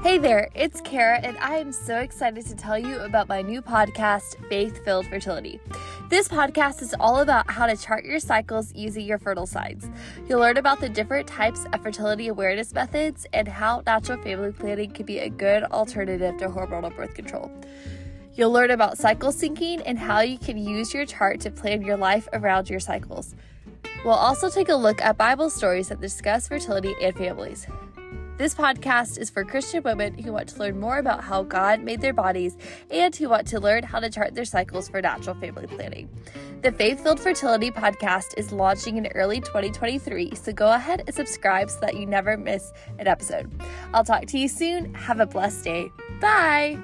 Hey there, it's Kara, and I am so excited to tell you about my new podcast, Faith Filled Fertility. This podcast is all about how to chart your cycles using your fertile signs. You'll learn about the different types of fertility awareness methods and how natural family planning can be a good alternative to hormonal birth control. You'll learn about cycle syncing and how you can use your chart to plan your life around your cycles. We'll also take a look at Bible stories that discuss fertility and families. This podcast is for Christian women who want to learn more about how God made their bodies and who want to learn how to chart their cycles for natural family planning. The Faith Filled Fertility podcast is launching in early 2023, so go ahead and subscribe so that you never miss an episode. I'll talk to you soon. Have a blessed day. Bye.